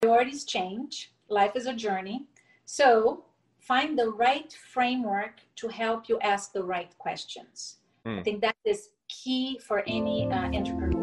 priorities change. Life is a journey. So find the right framework to help you ask the right questions. Mm. I think that is key for any uh, entrepreneur.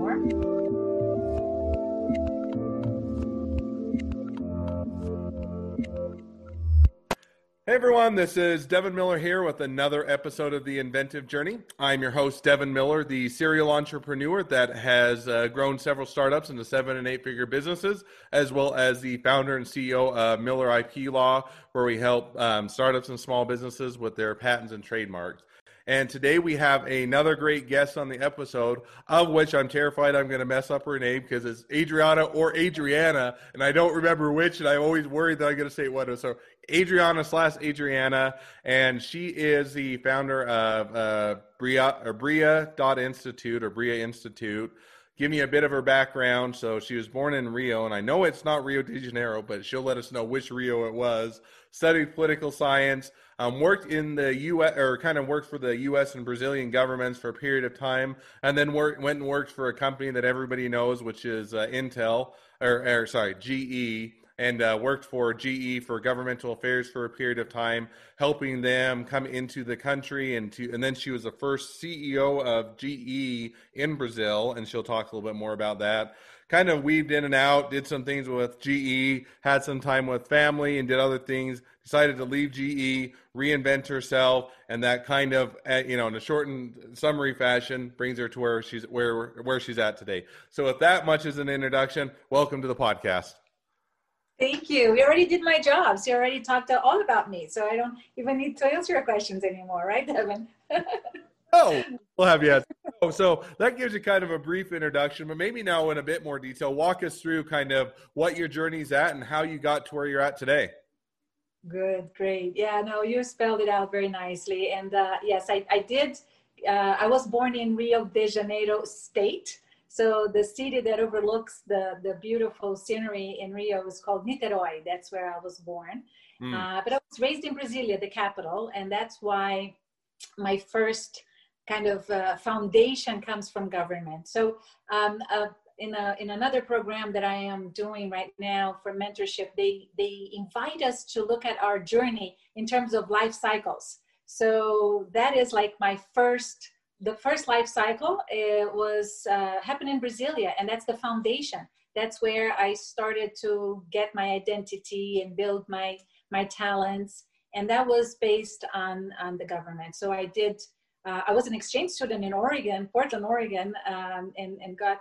Hey everyone, this is Devin Miller here with another episode of The Inventive Journey. I'm your host, Devin Miller, the serial entrepreneur that has uh, grown several startups into seven and eight figure businesses, as well as the founder and CEO of Miller IP Law, where we help um, startups and small businesses with their patents and trademarks. And today we have another great guest on the episode, of which I'm terrified I'm going to mess up her name because it's Adriana or Adriana, and I don't remember which, and I'm always worried that I'm going to say what. So Adriana slash Adriana, and she is the founder of uh, Bria or Bria dot Institute or Bria Institute. Give me a bit of her background. So she was born in Rio, and I know it's not Rio de Janeiro, but she'll let us know which Rio it was. Studied political science, um, worked in the U.S. or kind of worked for the U.S. and Brazilian governments for a period of time, and then went and worked for a company that everybody knows, which is uh, Intel or, or sorry GE, and uh, worked for GE for governmental affairs for a period of time, helping them come into the country. And to, and then she was the first CEO of GE in Brazil, and she'll talk a little bit more about that kind of weaved in and out, did some things with GE, had some time with family, and did other things. Decided to leave GE, reinvent herself, and that kind of, uh, you know, in a shortened summary fashion, brings her to where she's where where she's at today. So, with that much as an introduction, welcome to the podcast. Thank you. We already did my job. So you already talked all about me. So I don't even need to answer your questions anymore, right, Devin? oh, we'll have you. Oh, so that gives you kind of a brief introduction, but maybe now in a bit more detail, walk us through kind of what your journey's at and how you got to where you're at today. Good, great. Yeah, no, you spelled it out very nicely. And uh, yes, I, I did. Uh, I was born in Rio de Janeiro state. So the city that overlooks the, the beautiful scenery in Rio is called Niterói. That's where I was born. Mm. Uh, but I was raised in Brasilia, the capital, and that's why my first kind of uh, foundation comes from government. So um, uh, in, a, in another program that I am doing right now for mentorship, they, they invite us to look at our journey in terms of life cycles. So that is like my first, the first life cycle it was uh, happened in Brasilia, and that's the foundation. That's where I started to get my identity and build my my talents, and that was based on on the government. So I did uh, I was an exchange student in Oregon, Portland, Oregon, um, and, and got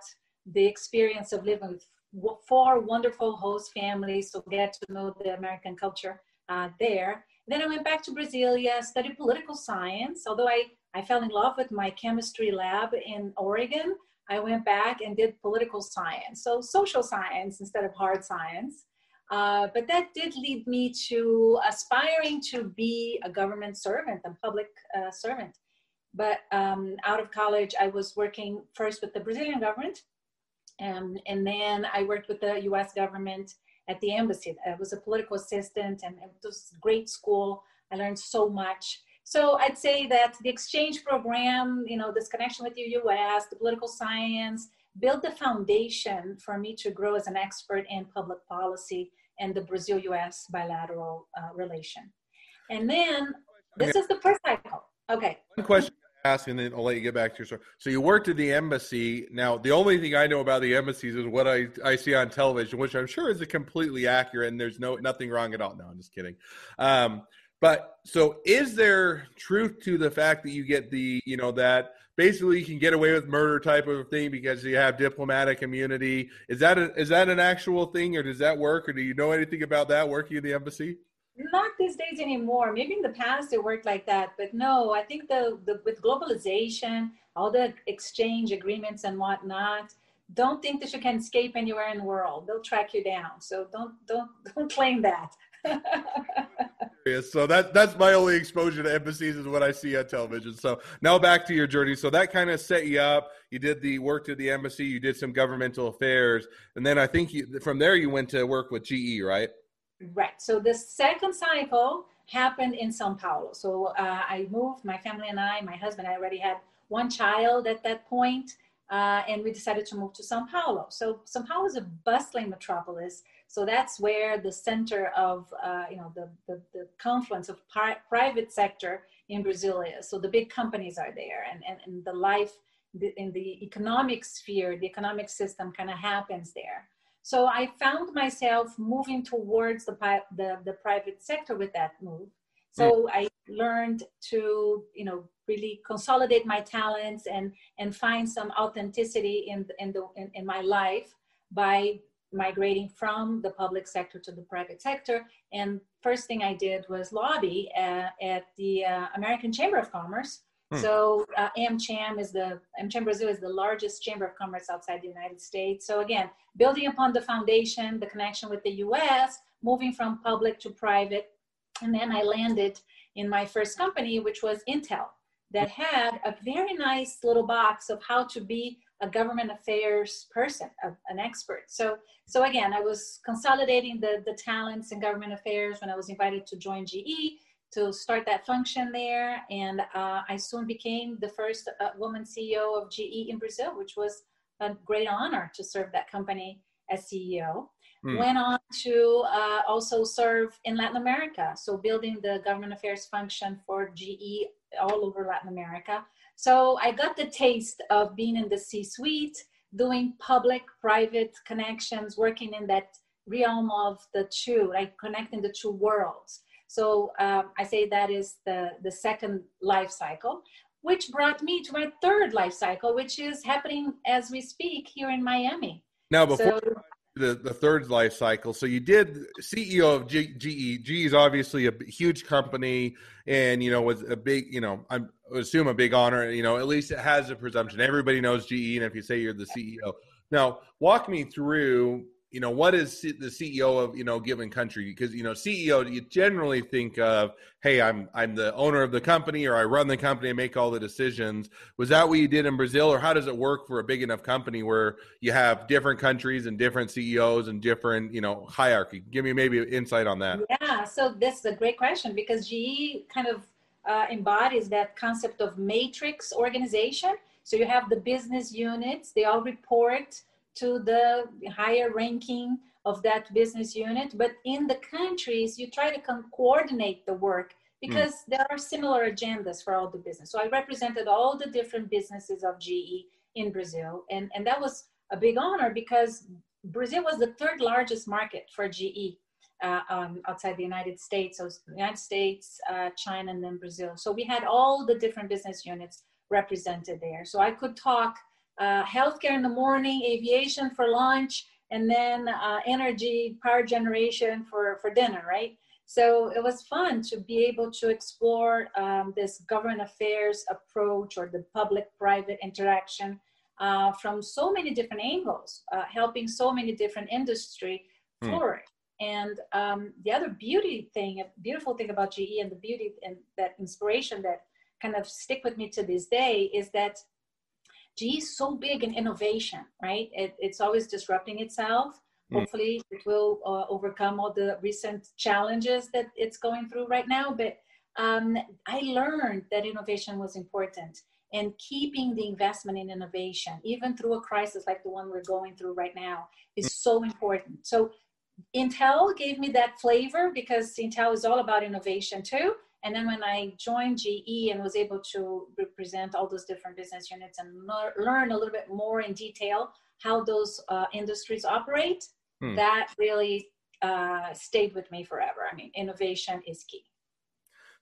the experience of living with four wonderful host families to get to know the American culture uh, there. Then I went back to Brasilia, studied political science. Although I, I fell in love with my chemistry lab in Oregon, I went back and did political science. So social science instead of hard science. Uh, but that did lead me to aspiring to be a government servant, a public uh, servant. But um, out of college, I was working first with the Brazilian government, um, and then I worked with the U.S. government at the embassy. I was a political assistant, and it was great school. I learned so much. So I'd say that the exchange program, you know, this connection with the U.S., the political science, built the foundation for me to grow as an expert in public policy and the Brazil-U.S. bilateral uh, relation. And then this is the first cycle. Okay. One question ask and then I'll let you get back to your story. So you worked at the embassy. Now, the only thing I know about the embassies is what I, I see on television, which I'm sure is completely accurate and there's no nothing wrong at all. No, I'm just kidding. Um, but so is there truth to the fact that you get the, you know, that basically you can get away with murder type of thing because you have diplomatic immunity? Is that a, is that an actual thing or does that work or do you know anything about that working in the embassy? Not these days anymore maybe in the past it worked like that but no i think the, the with globalization all the exchange agreements and whatnot don't think that you can escape anywhere in the world they'll track you down so don't don't don't claim that so that that's my only exposure to embassies is what I see on television. So now back to your journey. So that kind of set you up. You did the work at the embassy. You did some governmental affairs, and then I think you, from there you went to work with GE, right? Right. So the second cycle happened in Sao Paulo. So uh, I moved, my family and I, my husband, I already had one child at that point, uh, and we decided to move to Sao Paulo. So Sao Paulo is a bustling metropolis. So that's where the center of, uh, you know, the, the, the confluence of pri- private sector in Brazil is. So the big companies are there and, and, and the life in the economic sphere, the economic system kind of happens there. So I found myself moving towards the, the, the private sector with that move. So mm. I learned to, you know, really consolidate my talents and and find some authenticity in in the in, in my life by migrating from the public sector to the private sector. And first thing I did was lobby uh, at the uh, American Chamber of Commerce. Hmm. So uh, AmCham is the AmCham Brazil is the largest chamber of commerce outside the United States. So again, building upon the foundation, the connection with the U.S., moving from public to private, and then I landed in my first company, which was Intel, that had a very nice little box of how to be a government affairs person, a, an expert. So, so again, I was consolidating the, the talents in government affairs when I was invited to join GE to start that function there. And uh, I soon became the first uh, woman CEO of GE in Brazil, which was a great honor to serve that company as CEO. Hmm. Went on to uh, also serve in Latin America, so building the government affairs function for GE all over Latin America. So I got the taste of being in the C suite, doing public private connections, working in that realm of the two, like connecting the two worlds. So um, I say that is the, the second life cycle, which brought me to my third life cycle, which is happening as we speak here in Miami. Now, before so, the, the third life cycle. So you did CEO of G, GE. GE is obviously a huge company, and you know was a big, you know, I assume a big honor. You know, at least it has a presumption. Everybody knows GE, and if you say you're the CEO, now walk me through you know what is the ceo of you know given country? Because you know ceo you generally think of hey i'm i'm the owner of the company or i run the company and make all the decisions. Was that what you did in brazil or how does it work for a big enough company where you have different countries and different ceos and different you know hierarchy? Give me maybe insight on that. Yeah so this is a great question because ge kind of uh, embodies that concept of matrix organization. So you have the business units they all report to the higher ranking of that business unit. But in the countries, you try to coordinate the work because mm. there are similar agendas for all the business. So I represented all the different businesses of GE in Brazil. And, and that was a big honor because Brazil was the third largest market for GE. Uh, um, outside the United States, so United States, uh, China, and then Brazil. So we had all the different business units represented there. So I could talk uh, healthcare in the morning, aviation for lunch, and then uh, energy, power generation for, for dinner, right? So it was fun to be able to explore um, this government affairs approach or the public private interaction uh, from so many different angles, uh, helping so many different industry hmm. flourish. And um, the other beauty thing, a beautiful thing about GE and the beauty and that inspiration that kind of stick with me to this day is that GE is so big in innovation, right? It, it's always disrupting itself. Mm. Hopefully, it will uh, overcome all the recent challenges that it's going through right now. But um, I learned that innovation was important and keeping the investment in innovation, even through a crisis like the one we're going through right now, is mm. so important. So, Intel gave me that flavor because Intel is all about innovation too. And then when I joined GE and was able to represent all those different business units and learn a little bit more in detail how those uh, industries operate, hmm. that really uh, stayed with me forever. I mean, innovation is key.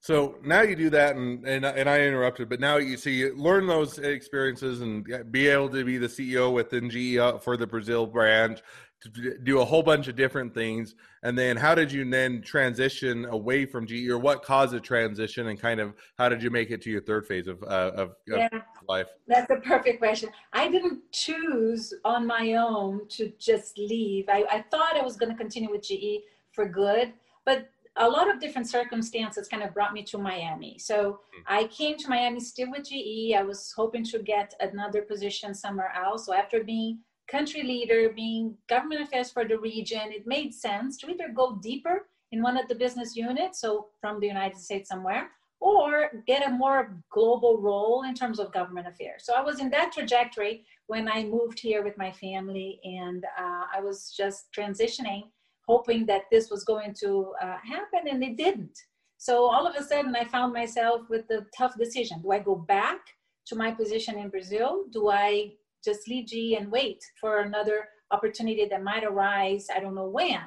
So now you do that, and, and and I interrupted, but now you see you learn those experiences and be able to be the CEO within GE uh, for the Brazil branch, to do a whole bunch of different things and then how did you then transition away from ge or what caused the transition and kind of how did you make it to your third phase of, uh, of, yeah, life that's a perfect question i didn't choose on my own to just leave i, I thought i was going to continue with ge for good but a lot of different circumstances kind of brought me to Miami. So mm. I came to Miami still with GE. I was hoping to get another position somewhere else. So after being country leader, being government affairs for the region, it made sense to either go deeper in one of the business units, so from the United States somewhere, or get a more global role in terms of government affairs. So I was in that trajectory when I moved here with my family, and uh, I was just transitioning hoping that this was going to uh, happen, and it didn't. So all of a sudden, I found myself with the tough decision: Do I go back to my position in Brazil? Do I just leave GE and wait for another opportunity that might arise? I don't know when.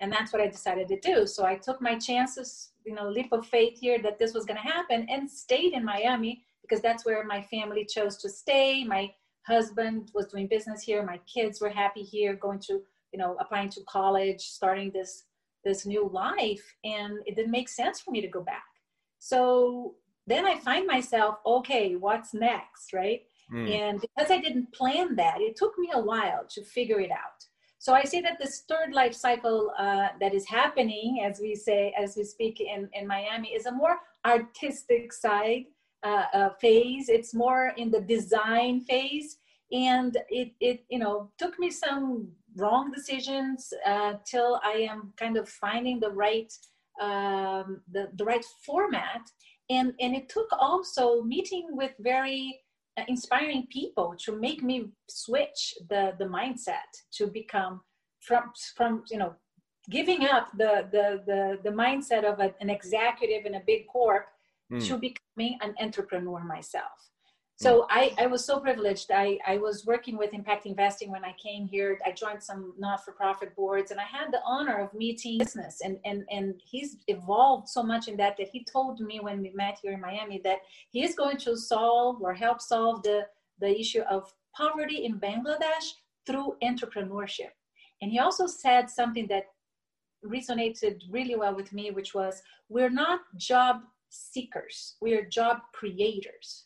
And that's what I decided to do. So I took my chances, you know, leap of faith here that this was going to happen, and stayed in Miami because that's where my family chose to stay. My husband was doing business here. My kids were happy here, going to, you know, applying to college, starting this this new life, and it didn't make sense for me to go back. So then I find myself, okay, what's next, right? Mm. And because I didn't plan that, it took me a while to figure it out. So I say that this third life cycle uh, that is happening, as we say, as we speak in, in Miami, is a more artistic side uh, uh, phase. It's more in the design phase, and it it you know took me some wrong decisions uh, till I am kind of finding the right um, the the right format, and and it took also meeting with very inspiring people to make me switch the the mindset to become from from you know giving up the the the, the mindset of a, an executive in a big corp mm. to becoming an entrepreneur myself so mm. I, I was so privileged. I, I was working with impact investing when i came here. I joined some not-for-profit boards and i had the honor of meeting business and, and, and he's evolved so much in that that he told me when we met here in miami that he is going to solve or help solve the, the issue of poverty in bangladesh through entrepreneurship. And he also said something that resonated really well with me which was we're not job seekers. We are job creators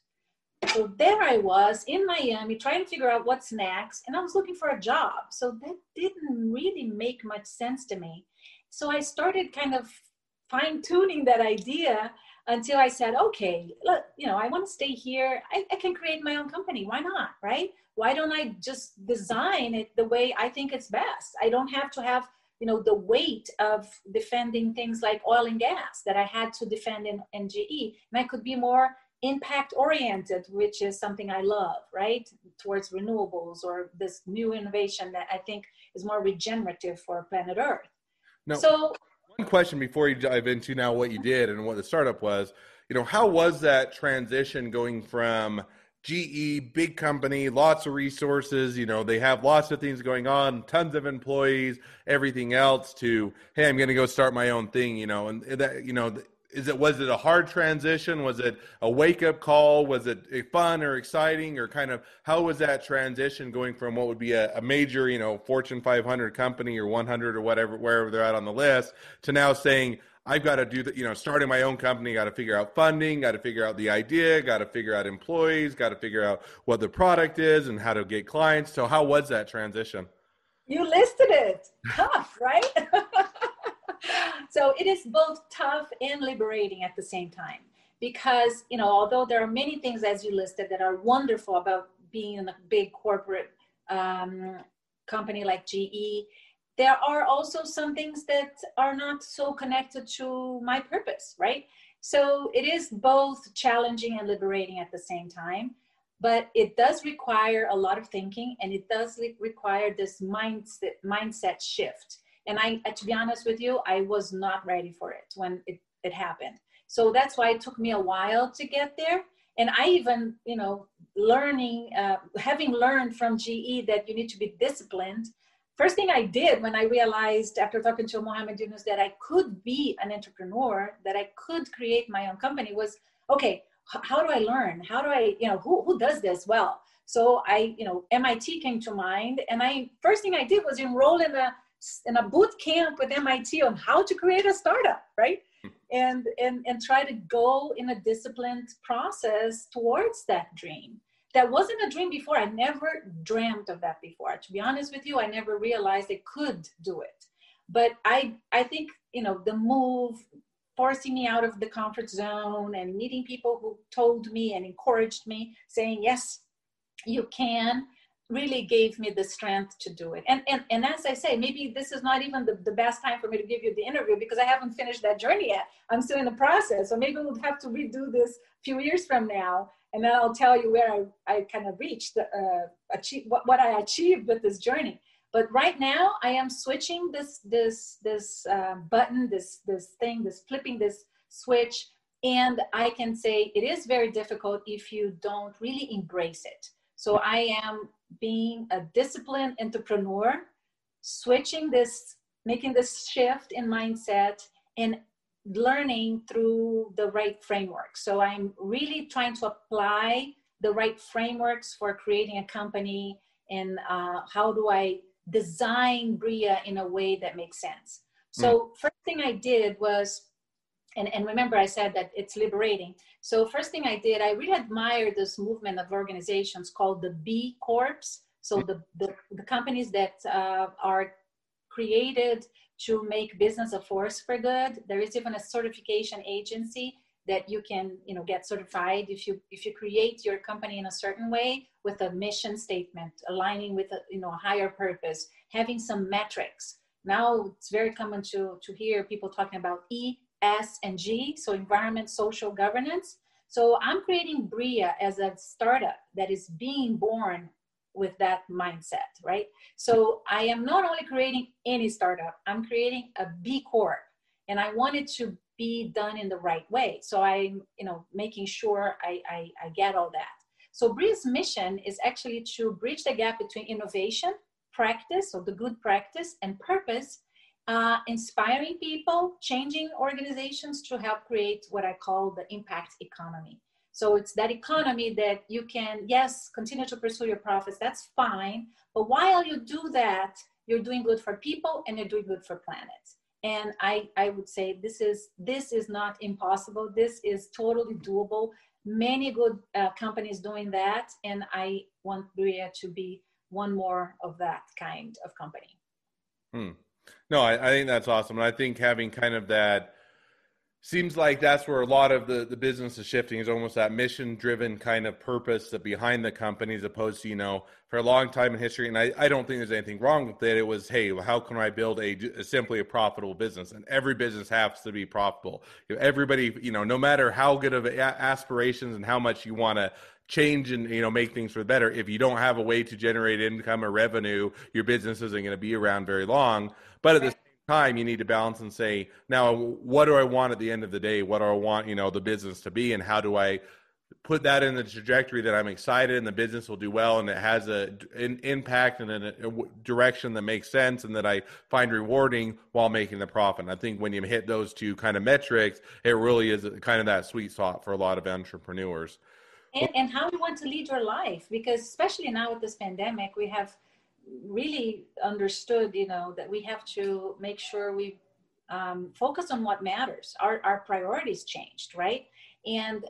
so there I was in Miami trying to figure out what's next, and I was looking for a job. So that didn't really make much sense to me. So I started kind of fine tuning that idea until I said, okay, look, you know, I want to stay here. I, I, can create my own company. Why not? Right? Why don't I just design it the way I think it's best? I don't have to have, you know, the weight of defending things like oil and gas that I had to defend in, in GE. And I could be more impact oriented, which is something I love, right? Towards renewables or this new innovation that I think is more regenerative for planet Earth. Now, so, one question before you dive into now what you did and what the startup was, you know, how was that transition going from GE, big company, lots of resources, you know, they have lots of things going on, tons of employees, everything else to, hey, I'm going to go start my own thing, you know, and that, you know, is it was it a hard transition? Was it a wake up call? Was it fun or exciting or kind of how was that transition going from what would be a, a, major you know fortune 500 company or 100 or whatever wherever they're at on the list to now saying i've got to do that you know starting my own company got to figure out funding got to figure out the idea got to figure out employees got to figure out what the product is and how to get clients. So how was that transition? You listed it. Tough right so it is both tough and liberating at the same time because you know although there are many things as you listed that are wonderful about being in a big corporate um, company like ge there are also some things that are not so connected to my purpose right? So it is both challenging and liberating at the same time but it does require a lot of thinking and it does require this mindset mindset shift and I, to be honest with you, I was not ready for it when it, it happened. So that's why it took me a while to get there. And I even, you know, learning, uh, having learned from GE that you need to be disciplined. First thing I did when I realized after talking to Mohammed Yunus that I could be an entrepreneur, that I could create my own company was, okay, how do I learn? How do I, you know, who, who does this well? So I, you know, MIT came to mind. And I, first thing I did was enroll in a in a boot camp with MIT on how to create a startup, right? Hmm. And and and try to go in a disciplined process towards that dream. That wasn't a dream before. I never dreamt of that before. To be honest with you, I never realized I could do it. But I I think you know the move forcing me out of the comfort zone and meeting people who told me and encouraged me saying yes you can really gave me the strength to do it. And, and, and as I say, maybe this is not even the, the best time for me to give you the interview because I haven't finished that journey yet. I'm still in the process. So maybe we'll have to redo this a few years from now. And then I'll tell you where I, I kind of reached, uh, achieve, what, what I achieved with this journey. But right now, I am switching this this this uh, button, this this thing, this flipping this switch, and I can say it is very difficult if you don't really embrace it. So I am being a disciplined entrepreneur, switching this, making this shift in mindset, and learning through the right framework. So I'm really trying to apply the right frameworks for creating a company and uh, how do I design Bria in a way that makes sense. So mm. first thing I did was, and, and remember I said that it's liberating. So first thing I did, I really admire this movement of organizations called the B Corps. So the, the, the companies that uh, are created to make business a force for good. There is even a certification agency that you can you know get certified if you if you create your company in a certain way with a mission statement aligning with a you know a higher purpose having some metrics now it's very common to to hear people talking about e s and g so environment social governance so i'm creating bria as a startup that is being born with that mindset right so i am not only creating any startup i'm creating a b corp and i wanted to be done in the right way. So I'm, you know, making sure I, I, I get all that. So Bria's mission is actually to bridge the gap between innovation, practice, or the good practice, and purpose, uh, inspiring people, changing organizations to help create what I call the impact economy. So it's that economy that you can, yes, continue to pursue your profits, that's fine. But while you do that, you're doing good for people and you're doing good for planet and I, I would say this is this is not impossible this is totally doable many good uh, companies doing that and i want Bria to be one more of that kind of company hmm. No I, I think that's awesome. And i think having kind of that seems like that's where a lot of the, the business is shifting is almost that mission driven kind of purpose that behind the company as opposed to you know for a long time in history. And I, I don't think there's anything wrong with it. It was hey how can i build a, a simply a profitable business? And every business has to be profitable. Everybody you know no matter how good of aspirations and how much you want to change and you know make things for the better. If you don't have a way to generate income or revenue your business isn't going to be around very long. But at the same time you need to balance and say now what do i want at the end of the day? What do i want you know the business to be? And how do i put that in the trajectory that i'm excited and the business will do well and it has a an impact and a, a direction that makes sense and that i find rewarding while making the profit. And i think when you hit those two kind of metrics it really is kind of that sweet spot for a lot of entrepreneurs and, and how you want to lead your life because especially now with this pandemic we have really understood, you know, that we have to make sure we um, focus on what matters. Our, our priorities changed, right? And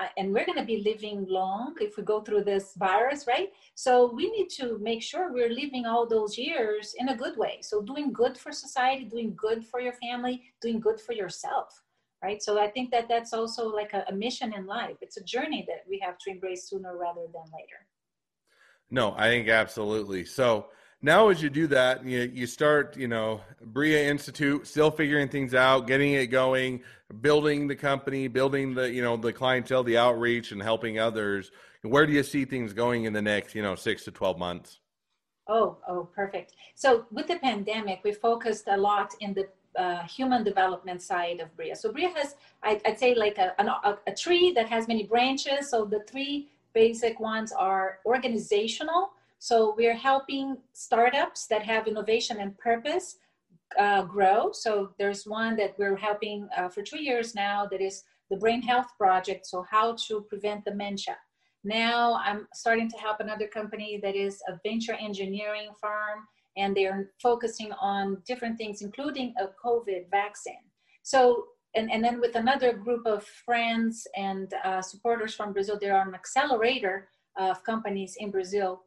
uh, and we're going to be living long if we go through this virus, right? So we need to make sure we're living all those years in a good way. So doing good for society, doing good for your family, doing good for yourself, right? So I think that that's also like a, a mission in life. It's a journey that we have to embrace sooner rather than later. No, I think absolutely. So now as you do that, you, you start, you know, Bria Institute, still figuring things out, getting it going, building the company, building the, you know, the clientele, the outreach and helping others. Where do you see things going in the next, you know, six to 12 months? Oh, oh, perfect. So with the pandemic, we focused a lot in the uh, human development side of Bria. So Bria has, I, would say, like a, a, a, tree that has many branches. So the three basic ones are organizational. So we're helping startups that have innovation and purpose uh, grow. So there's one that we're helping uh, for two years now that is the Brain Health Project. So how to prevent dementia. Now I'm starting to help another company that is a venture engineering firm and they're focusing on different things, including a COVID vaccine. So and, and then with another group of friends and uh, supporters from Brazil, there are an accelerator of companies in Brazil.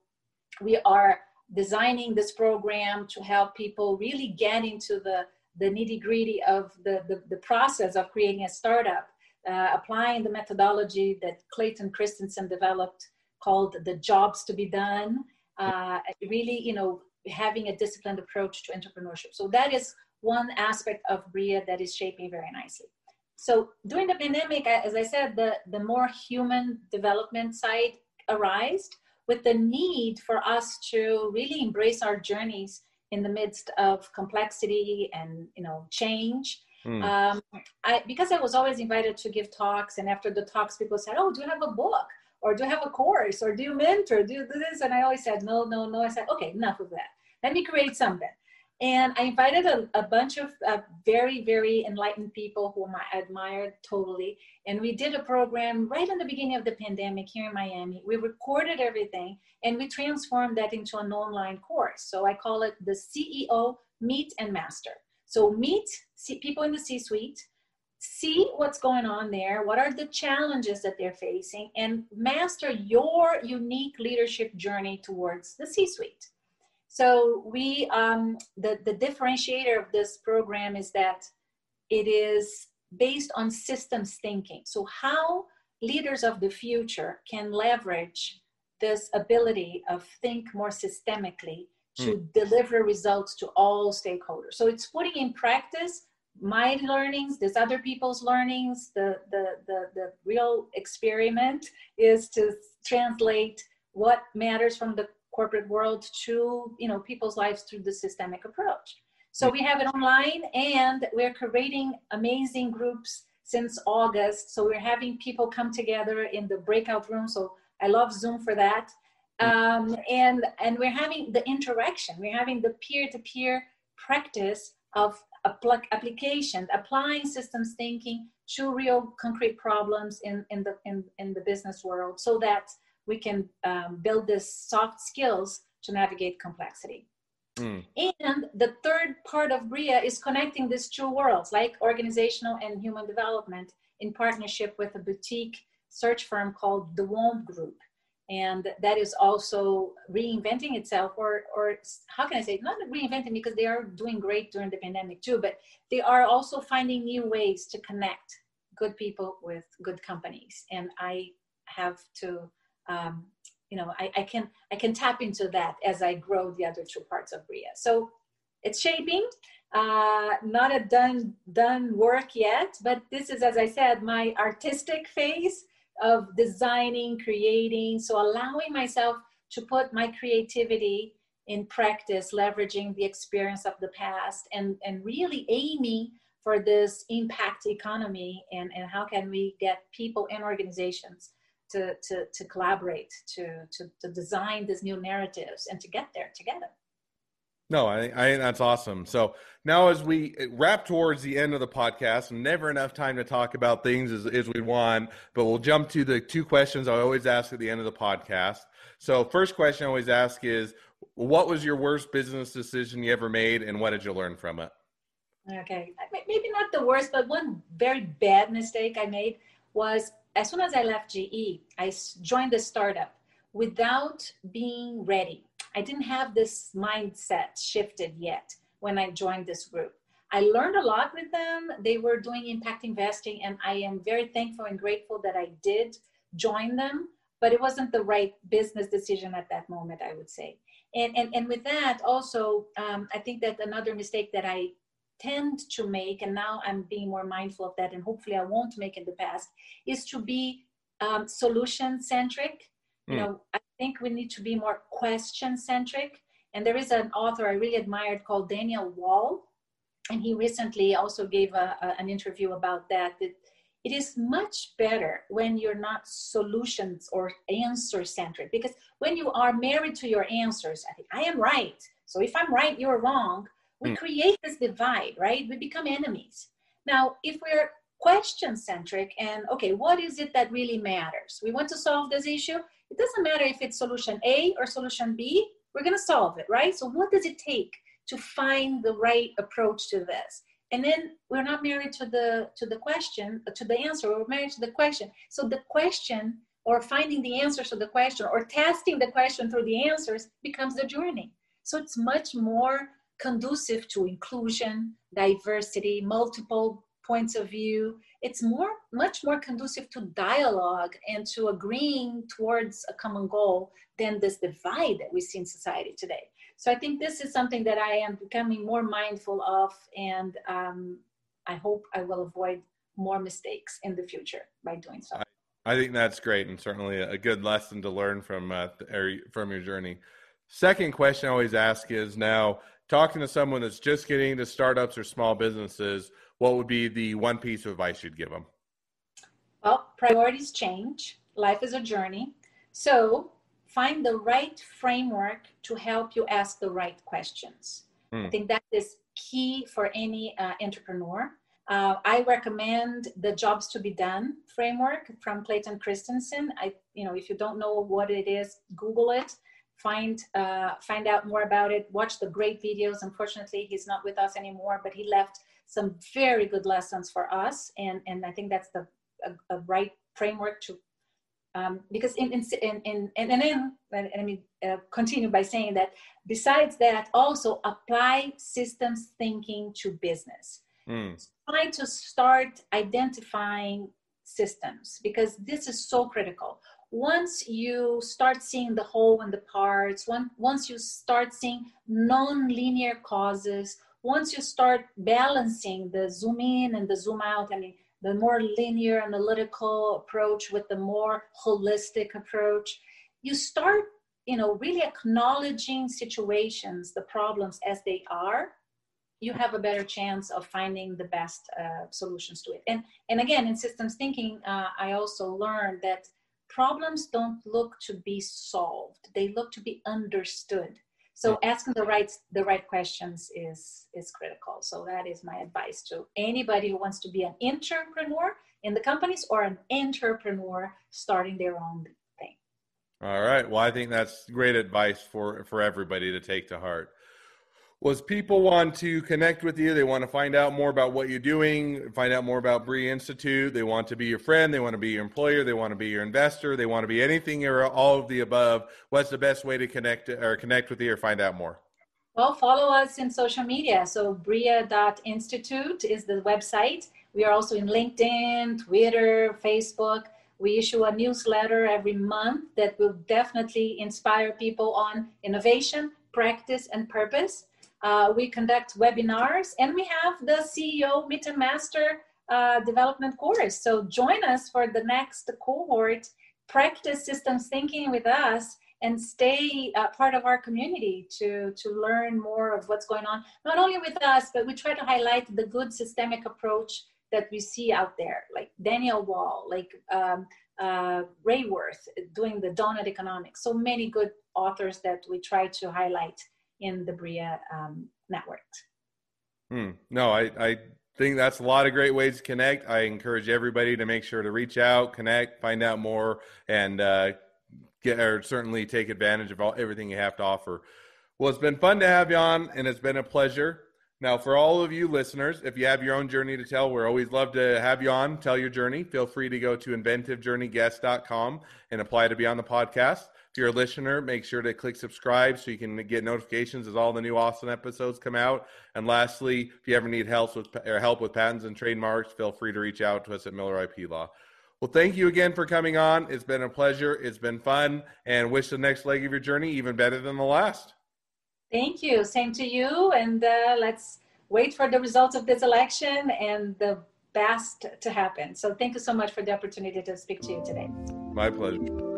We are designing this program to help people really get into the, the nitty gritty of the, the, the, process of creating a startup, uh, applying the methodology that Clayton Christensen developed called the jobs to be done. Uh, really, you know, having a disciplined approach to entrepreneurship. So that is one aspect of Bria that is shaping very nicely. So during the pandemic, as I said, the, the more human development side arose. with the need for us to really embrace our journeys in the midst of complexity and you know change mm. um, I, because i was always invited to give talks and after the talks people said oh do you have a book or do you have a course or do you mentor do you do this and i always said no no no i said okay enough of that let me create something and I invited a, a bunch of uh, very, very enlightened people whom I admired totally. And we did a program right in the beginning of the pandemic here in Miami. We recorded everything and we transformed that into an online course. So I call it the CEO Meet and Master. So meet people in the C suite, see what's going on there, what are the challenges that they're facing, and master your unique leadership journey towards the C suite. So we, um, the, the differentiator of this program is that it is based on systems thinking. So how leaders of the future can leverage this ability of think more systemically to mm. deliver results to all stakeholders. So it's putting in practice my learnings, there's other people's learnings. The, the, the, the real experiment is to translate what matters from the corporate world to you know people's lives through the systemic approach. So we have it online and we're creating amazing groups since august. So we're having people come together in the breakout room. So i love zoom for that. Um, and and we're having the interaction. We're having the peer-to-peer practice of application applying systems thinking to real concrete problems in, in the in, in the business world so that we can um, build this soft skills to navigate complexity. Mm. And the third part of BRIA is connecting these two worlds, like organizational and human development, in partnership with a boutique search firm called the WOMB Group. And that is also reinventing itself, or, or how can I say, not reinventing because they are doing great during the pandemic too, but they are also finding new ways to connect good people with good companies. And I have to um, you know I, I, can i can tap into that as i grow the other two parts of bria so it's shaping uh, not a done done work yet but this is as i said my artistic phase of designing creating so allowing myself to put my creativity in practice leveraging the experience of the past and and really aiming for this impact economy and and how can we get people and organizations to, to, to collaborate, to, to, to design these new narratives and to get there together. No, I, I that's awesome. So now, as we uh, wrap towards the end of the podcast, never enough time to talk about things as, as we want, but we'll jump to the two questions I always ask at the end of the podcast. So, first question I always ask is, what was your worst business decision you ever made, and what did you learn from it? Okay, maybe not the worst, but one very bad mistake I made was as soon as I left GE, I joined the startup without being ready. I didn't have this mindset shifted yet when I joined this group. I learned a lot with them. They were doing impact investing, and I am very thankful and grateful that I did join them. But it wasn't the right business decision at that moment, I would say. And and, and with that, also, um, I think that another mistake that I tend to make, and now I'm being more mindful of that, and hopefully I won't make in the past, is to be um, solution centric. Mm. You hmm. know, I think we need to be more question centric. And there is an author I really admired called Daniel Wahl, and he recently also gave a, a, an interview about that. That it is much better when you're not solutions or answer centric, because when you are married to your answers, I think I am right. So if I'm right, you're wrong we mm. create this divide, right? We become enemies. Now, if we're question centric and okay, what is it that really matters? We want to solve this issue. It doesn't matter if it's solution A or solution B, we're to solve it, right? So, what does it take to find the right approach to this? And then we're not married to the to the question uh, to the answer. We're married to the question. So the question or finding the answers to the question or testing the question through the answers becomes the journey. So it's much more conducive to inclusion, diversity, multiple points of view. It's more, much more conducive to dialogue and to agreeing towards a common goal than this divide that we see in society today. So I think this is something that I am becoming more mindful of, and um, I hope I will avoid more mistakes in the future by doing so. I think that's great and certainly a good lesson to learn from uh, from your journey. Second question I always ask is now talking to someone that's just getting into startups or small businesses, what would be the one piece of advice you'd give them? Well, priorities change. Life is a journey. So find the right framework to help you ask the right questions. Mm. I think that is key for any uh, entrepreneur. Uh, I recommend the Jobs to Be Done framework from Clayton Christensen. I, you know, if you don't know what it is, Google it find uh, find out more about it watch the great videos unfortunately he's not with us anymore but he left some very good lessons for us and and i think that's the a, a right framework to um, because in in in, in and then let me uh, continue by saying that besides that also apply systems thinking to business mm. try to start identifying systems because this is so critical once you start seeing the whole and the parts, one, once you start seeing non-linear causes, once you start balancing the zoom in and the zoom out, I mean, the more linear analytical approach with the more holistic approach, you start, you know, really acknowledging situations, the problems as they are, you have a better chance of finding the best uh, solutions to it. And and again, in systems thinking, uh, I also learned that problems don't look to be solved they look to be understood so asking the right the right questions is is critical. So that is my advice to anybody who wants to be an entrepreneur in the companies or an entrepreneur starting their own thing. All right. Well i think that's great advice for for everybody to take to heart was people want to connect with you. They want to find out more about what you're doing, find out more about Bria Institute. They want to be your friend. They want to be your employer. They want to be your investor. They want to be anything or all of the above. What's the best way to connect or connect with you or find out more? Well, follow us in social media. So bria.institute is the website. We are also in LinkedIn, Twitter, Facebook. We issue a newsletter every month that will definitely inspire people on innovation, practice, and purpose. Uh, we conduct webinars and we have the CEO Meet and Master uh, development course. So join us for the next cohort, practice systems thinking with us and stay uh, part of our community to, to learn more of what's going on, not only with us, but we try to highlight the good systemic approach that we see out there, like Daniel Wahl, like um, uh, Raworth doing the donut economics. So many good authors that we try to highlight in the BRIA um, network. Hmm. No, I, I think that's a lot of great ways to connect. I encourage everybody to make sure to reach out, connect, find out more, and uh, get or certainly take advantage of all everything you have to offer. Well, it's been fun to have you on, and it's been a pleasure. Now, for all of you listeners, if you have your own journey to tell, we're always love to have you on, tell your journey. Feel free to go to inventivejourneyguest.com and apply to be on the podcast you're a listener, make sure to click subscribe so you can get notifications as all the new awesome episodes come out. And lastly, if you ever need help with or help with patents and trademarks, feel free to reach out to us at Miller IP Law. Well, thank you again for coming on. It's been a pleasure. It's been fun, and wish the next leg of your journey even better than the last. Thank you. Same to you. And uh, let's wait for the results of this election and the best to happen. So, thank you so much for the opportunity to speak to you today. My pleasure.